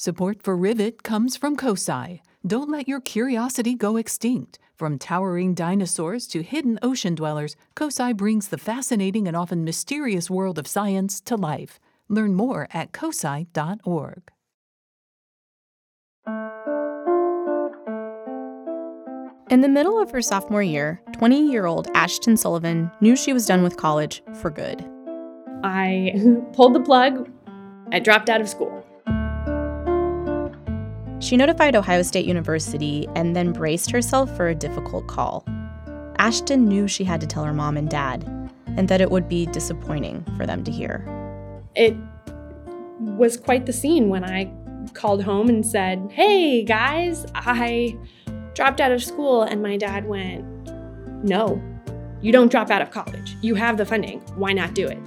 Support for Rivet comes from COSI. Don't let your curiosity go extinct. From towering dinosaurs to hidden ocean dwellers, COSI brings the fascinating and often mysterious world of science to life. Learn more at cosi.org. In the middle of her sophomore year, 20 year old Ashton Sullivan knew she was done with college for good. I pulled the plug, I dropped out of school. She notified Ohio State University and then braced herself for a difficult call. Ashton knew she had to tell her mom and dad, and that it would be disappointing for them to hear. It was quite the scene when I called home and said, Hey guys, I dropped out of school. And my dad went, No, you don't drop out of college. You have the funding. Why not do it?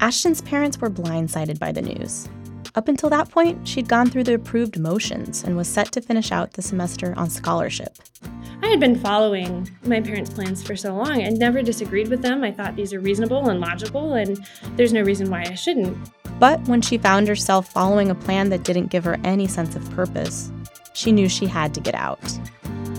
Ashton's parents were blindsided by the news. Up until that point, she'd gone through the approved motions and was set to finish out the semester on scholarship. I had been following my parents' plans for so long and never disagreed with them. I thought these are reasonable and logical, and there's no reason why I shouldn't. But when she found herself following a plan that didn't give her any sense of purpose, she knew she had to get out.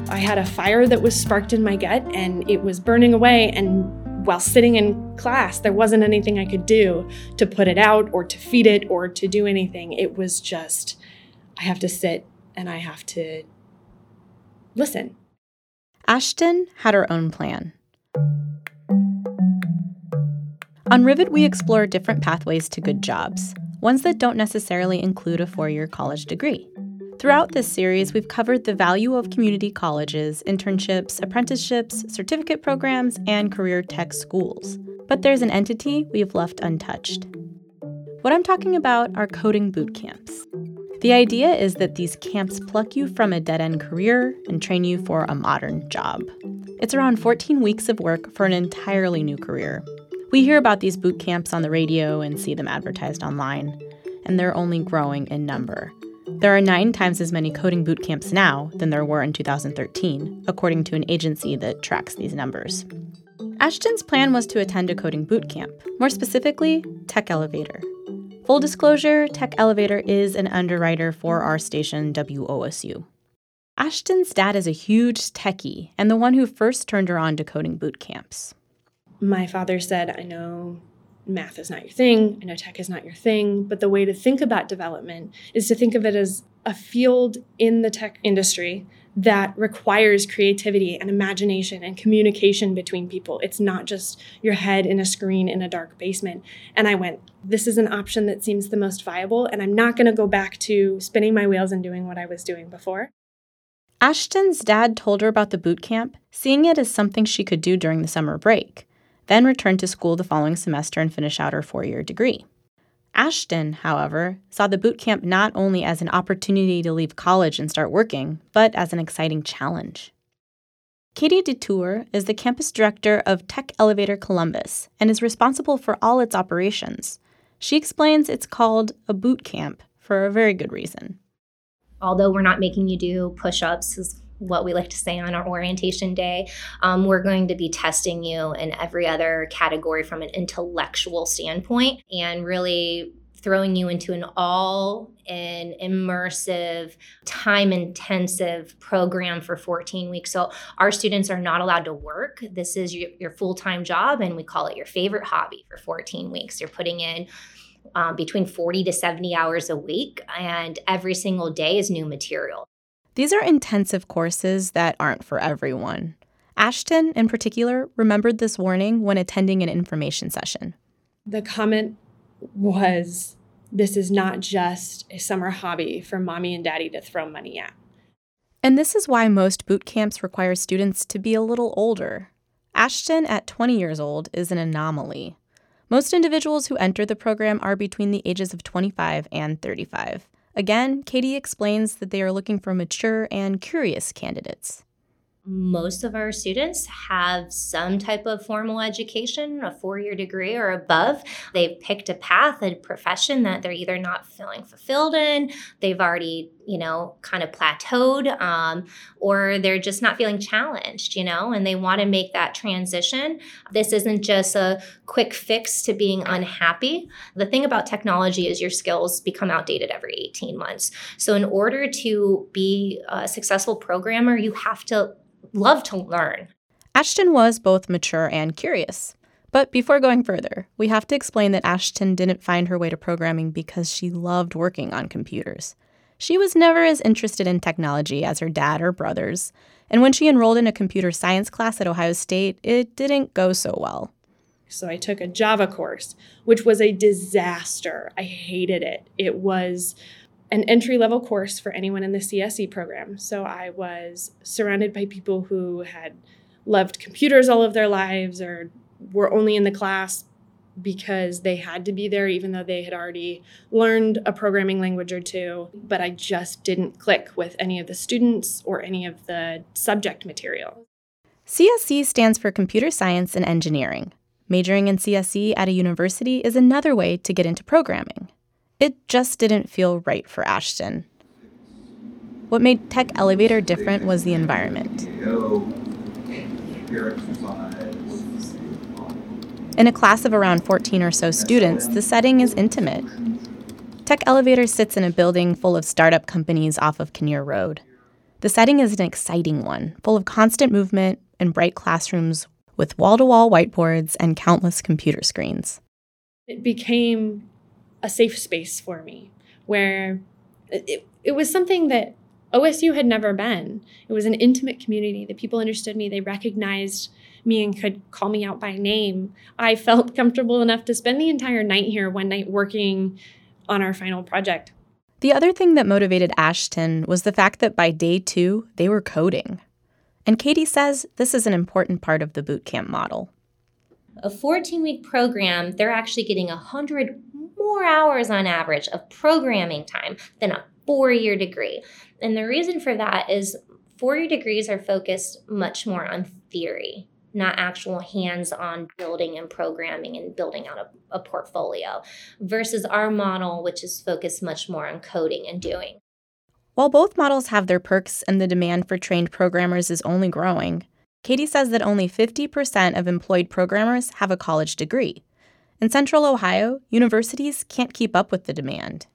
I had a fire that was sparked in my gut and it was burning away, and while sitting in class, there wasn't anything I could do to put it out or to feed it or to do anything. It was just, I have to sit and I have to listen. Ashton had her own plan. On Rivet, we explore different pathways to good jobs, ones that don't necessarily include a four year college degree. Throughout this series, we've covered the value of community colleges, internships, apprenticeships, certificate programs, and career tech schools. But there's an entity we've left untouched. What I'm talking about are coding boot camps. The idea is that these camps pluck you from a dead end career and train you for a modern job. It's around 14 weeks of work for an entirely new career. We hear about these boot camps on the radio and see them advertised online, and they're only growing in number. There are nine times as many coding boot camps now than there were in 2013, according to an agency that tracks these numbers. Ashton's plan was to attend a coding boot camp, more specifically, Tech Elevator. Full disclosure Tech Elevator is an underwriter for our station WOSU. Ashton's dad is a huge techie and the one who first turned her on to coding boot camps. My father said, I know math is not your thing, I know tech is not your thing, but the way to think about development is to think of it as a field in the tech industry that requires creativity and imagination and communication between people. It's not just your head in a screen in a dark basement. And I went, this is an option that seems the most viable, and I'm not going to go back to spinning my wheels and doing what I was doing before. Ashton's dad told her about the boot camp, seeing it as something she could do during the summer break then return to school the following semester and finish out her four year degree. Ashton, however, saw the boot camp not only as an opportunity to leave college and start working, but as an exciting challenge. Katie Detour is the campus director of Tech Elevator Columbus and is responsible for all its operations. She explains it's called a boot camp for a very good reason. Although we're not making you do push ups, what we like to say on our orientation day. Um, we're going to be testing you in every other category from an intellectual standpoint and really throwing you into an all an immersive time intensive program for 14 weeks. So our students are not allowed to work. This is your, your full-time job and we call it your favorite hobby for 14 weeks. You're putting in um, between 40 to 70 hours a week and every single day is new material these are intensive courses that aren't for everyone. Ashton, in particular, remembered this warning when attending an information session. The comment was this is not just a summer hobby for mommy and daddy to throw money at. And this is why most boot camps require students to be a little older. Ashton, at 20 years old, is an anomaly. Most individuals who enter the program are between the ages of 25 and 35. Again, Katie explains that they are looking for mature and curious candidates. Most of our students have some type of formal education, a four year degree or above. They've picked a path, a profession that they're either not feeling fulfilled in, they've already, you know, kind of plateaued, um, or they're just not feeling challenged, you know, and they want to make that transition. This isn't just a quick fix to being unhappy. The thing about technology is your skills become outdated every 18 months. So, in order to be a successful programmer, you have to love to learn. Ashton was both mature and curious. But before going further, we have to explain that Ashton didn't find her way to programming because she loved working on computers. She was never as interested in technology as her dad or brothers, and when she enrolled in a computer science class at Ohio State, it didn't go so well. So I took a Java course, which was a disaster. I hated it. It was an entry level course for anyone in the CSE program. So I was surrounded by people who had loved computers all of their lives or were only in the class because they had to be there, even though they had already learned a programming language or two. But I just didn't click with any of the students or any of the subject material. CSE stands for Computer Science and Engineering. Majoring in CSE at a university is another way to get into programming. It just didn't feel right for Ashton. What made Tech Elevator different was the environment. In a class of around 14 or so students, the setting is intimate. Tech Elevator sits in a building full of startup companies off of Kinnear Road. The setting is an exciting one, full of constant movement and bright classrooms with wall to wall whiteboards and countless computer screens. It became a safe space for me where it, it was something that OSU had never been. It was an intimate community. The people understood me, they recognized me and could call me out by name. I felt comfortable enough to spend the entire night here one night working on our final project. The other thing that motivated Ashton was the fact that by day two, they were coding. And Katie says this is an important part of the bootcamp model. A 14 week program, they're actually getting 100 more hours on average of programming time than a four year degree. And the reason for that is four year degrees are focused much more on theory, not actual hands on building and programming and building out a, a, portfolio, versus our model, which is focused much more on coding and doing. While both models have their perks and the demand for trained programmers is only growing, Katie says that only 50% of employed programmers have a college degree. In Central Ohio, universities can't keep up with the demand.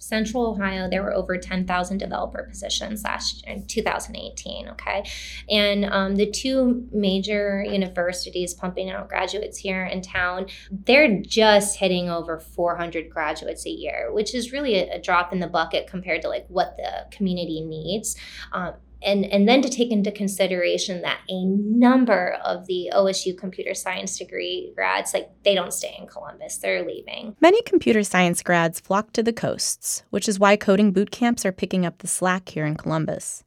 Central Ohio, there were over 10,000 developer positions last in 2018. Okay. And um, the two major universities pumping out graduates here in town, they're just hitting over 400 graduates a year, which is really a, a drop in the bucket compared to like what the community needs. Um, and, and then to take into consideration that a number of the OSU computer science degree grads, like they don't stay in Columbus, they're leaving. Many computer science grads flock to the coasts, which is why coding boot camps are picking up the slack here in Columbus.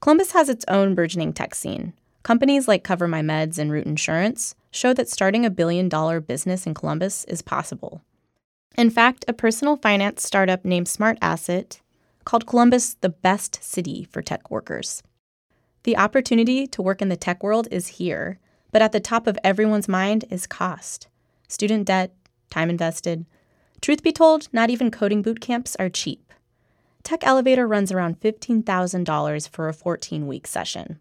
Columbus has its own burgeoning tech scene. Companies like Cover My Meds and Root Insurance show that starting a billion dollar business in Columbus is possible. In fact, a personal finance startup named Smart Asset called Columbus the best city for tech workers. The opportunity to work in the tech world is here, but at the top of everyone's mind is cost student debt, time invested. Truth be told, not even coding boot camps are cheap. Tech Elevator runs around $15,000 for a 14 week session.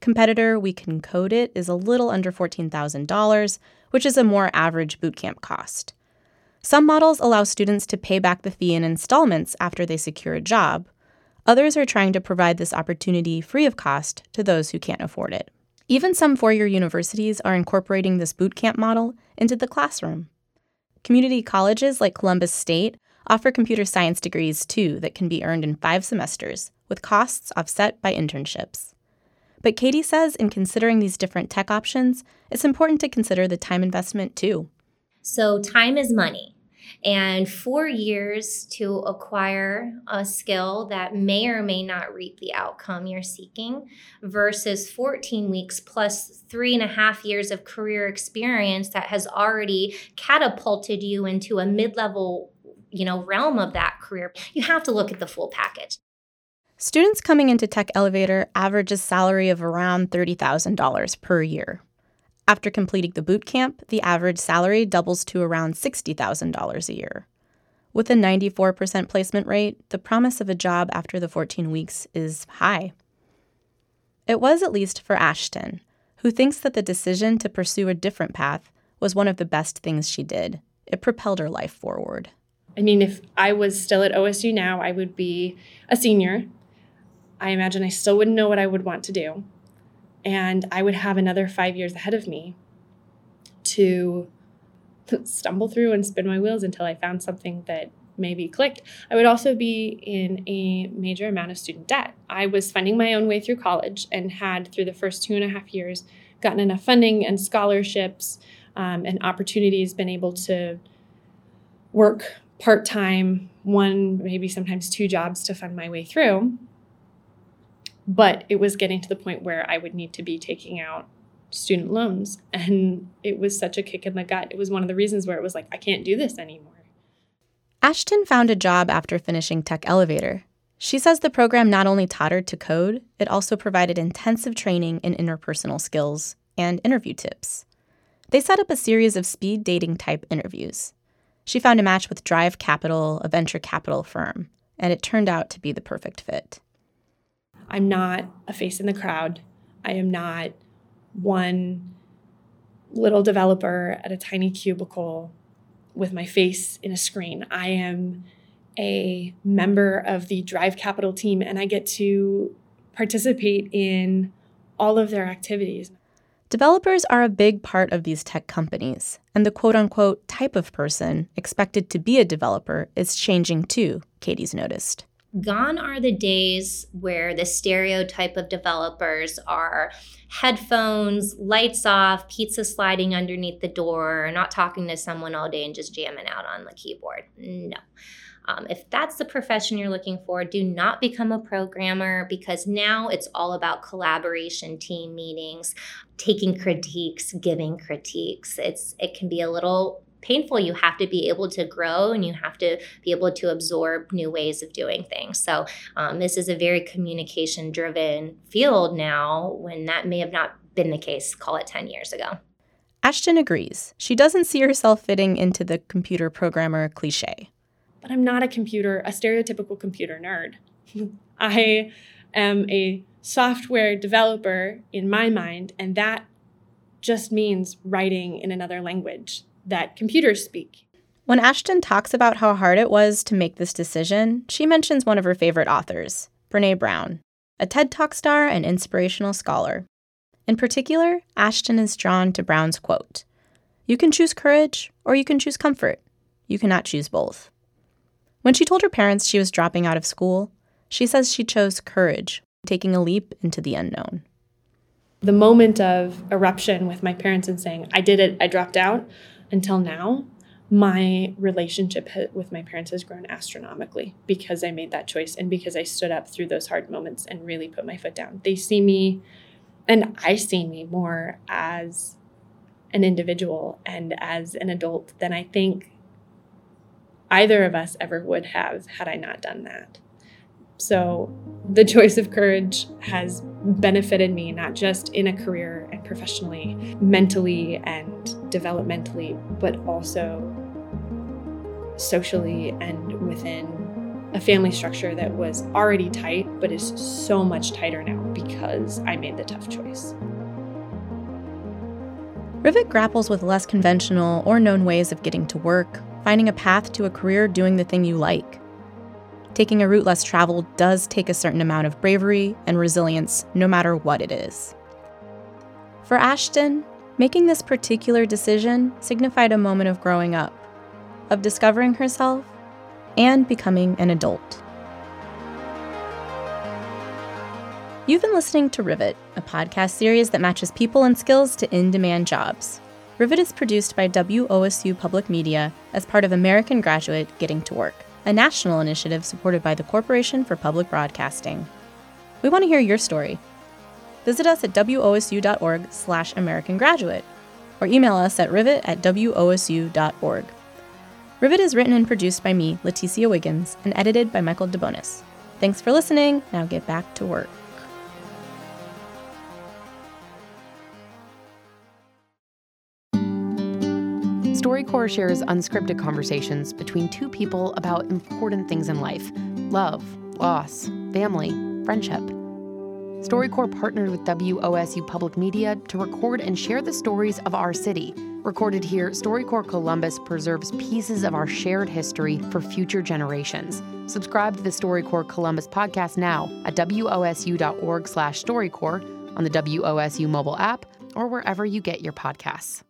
Competitor We Can Code It is a little under $14,000, which is a more average bootcamp cost. Some models allow students to pay back the fee in installments after they secure a job. Others are trying to provide this opportunity free of cost to those who can't afford it. Even some four year universities are incorporating this bootcamp model into the classroom. Community colleges like Columbus State offer computer science degrees too that can be earned in five semesters, with costs offset by internships. But Katie says in considering these different tech options, it's important to consider the time investment too. So, time is money and four years to acquire a skill that may or may not reap the outcome you're seeking versus 14 weeks plus three and a half years of career experience that has already catapulted you into a mid-level you know realm of that career you have to look at the full package Students coming into Tech Elevator average a salary of around $30,000 per year. After completing the boot camp, the average salary doubles to around $60,000 a year. With a 94% placement rate, the promise of a job after the 14 weeks is high. It was at least for Ashton, who thinks that the decision to pursue a different path was one of the best things she did. It propelled her life forward. I mean, if I was still at OSU now, I would be a senior. I imagine I still wouldn't know what I would want to do. And I would have another five years ahead of me to stumble through and spin my wheels until I found something that maybe clicked. I would also be in a major amount of student debt. I was funding my own way through college and had, through the first two and a half years, gotten enough funding and scholarships um, and opportunities, been able to work part time, one, maybe sometimes two jobs to fund my way through. But it was getting to the point where I would need to be taking out student loans. And it was such a kick in the gut. It was one of the reasons where it was like, I can't do this anymore. Ashton found a job after finishing Tech Elevator. She says the program not only taught her to code, it also provided intensive training in interpersonal skills and interview tips. They set up a series of speed dating type interviews. She found a match with Drive Capital, a venture capital firm, and it turned out to be the perfect fit. I'm not a face in the crowd. I am not one little developer at a tiny cubicle with my face in a screen. I am a member of the Drive Capital team and I get to participate in all of their activities. Developers are a big part of these tech companies, and the quote unquote type of person expected to be a developer is changing too, Katie's noticed. Gone are the days where the stereotype of developers are headphones, lights off, pizza sliding underneath the door, not talking to someone all day and just jamming out on the keyboard. No. Um, if that's the profession you're looking for, do not become a programmer because now it's all about collaboration, team meetings, taking critiques, giving critiques. It's it can be a little painful. You have to be able to grow and you have to be able to absorb new ways of doing things. So, um, this is a very communication driven field now when that may have not been the case, call it 10 years ago. Ashton agrees. She doesn't see herself fitting into the computer programmer cliche but I'm not a computer, a stereotypical computer nerd. I am a software developer in my mind, and that just means writing in another language that computers speak. When Ashton talks about how hard it was to make this decision, she mentions one of her favorite authors, Brene Brown, a TED Talk star and inspirational scholar. In particular, Ashton is drawn to Brown's quote You can choose courage or you can choose comfort. You cannot choose both. When she told her parents she was dropping out of school, she says she chose courage, taking a leap into the unknown. The moment of eruption with my parents and saying, I did it, I dropped out, until now, my relationship with my parents has grown astronomically because I made that choice and because I stood up through those hard moments and really put my foot down. They see me, and I see me more as an individual and as an adult than I think either of us ever would have had I not done that. So the choice of courage has benefited me not just in a career and professionally, mentally and developmentally, but also socially and within a family structure that was already tight, but is so much tighter now because I made the tough choice. Rivet grapples with less conventional or known ways of getting to work, finding a path to a career doing the thing you like. Taking a route less traveled does take a certain amount of bravery and resilience, no matter what it is. For Ashton, making this particular decision signified a moment of growing up, of discovering herself, and becoming an adult. You've been listening to Rivet, a podcast series that matches people and skills to in demand jobs. Rivet is produced by WOSU Public Media as part of American Graduate Getting to Work, a national initiative supported by the Corporation for Public Broadcasting. We want to hear your story. Visit us at wosu.org slash American Graduate or email us at rivet at wosu.org. Rivet is written and produced by me, Leticia Wiggins, and edited by Michael DeBonis. Thanks for listening. Now get back to work. StoryCorps shares unscripted conversations between two people about important things in life love, loss, family, friendship. StoryCorps partnered with WOSU Public Media to record and share the stories of our city. Recorded here, StoryCorps Columbus preserves pieces of our shared history for future generations. Subscribe to the StoryCorps Columbus podcast now at wosu.org/storycorps on the WOSU mobile app or wherever you get your podcasts.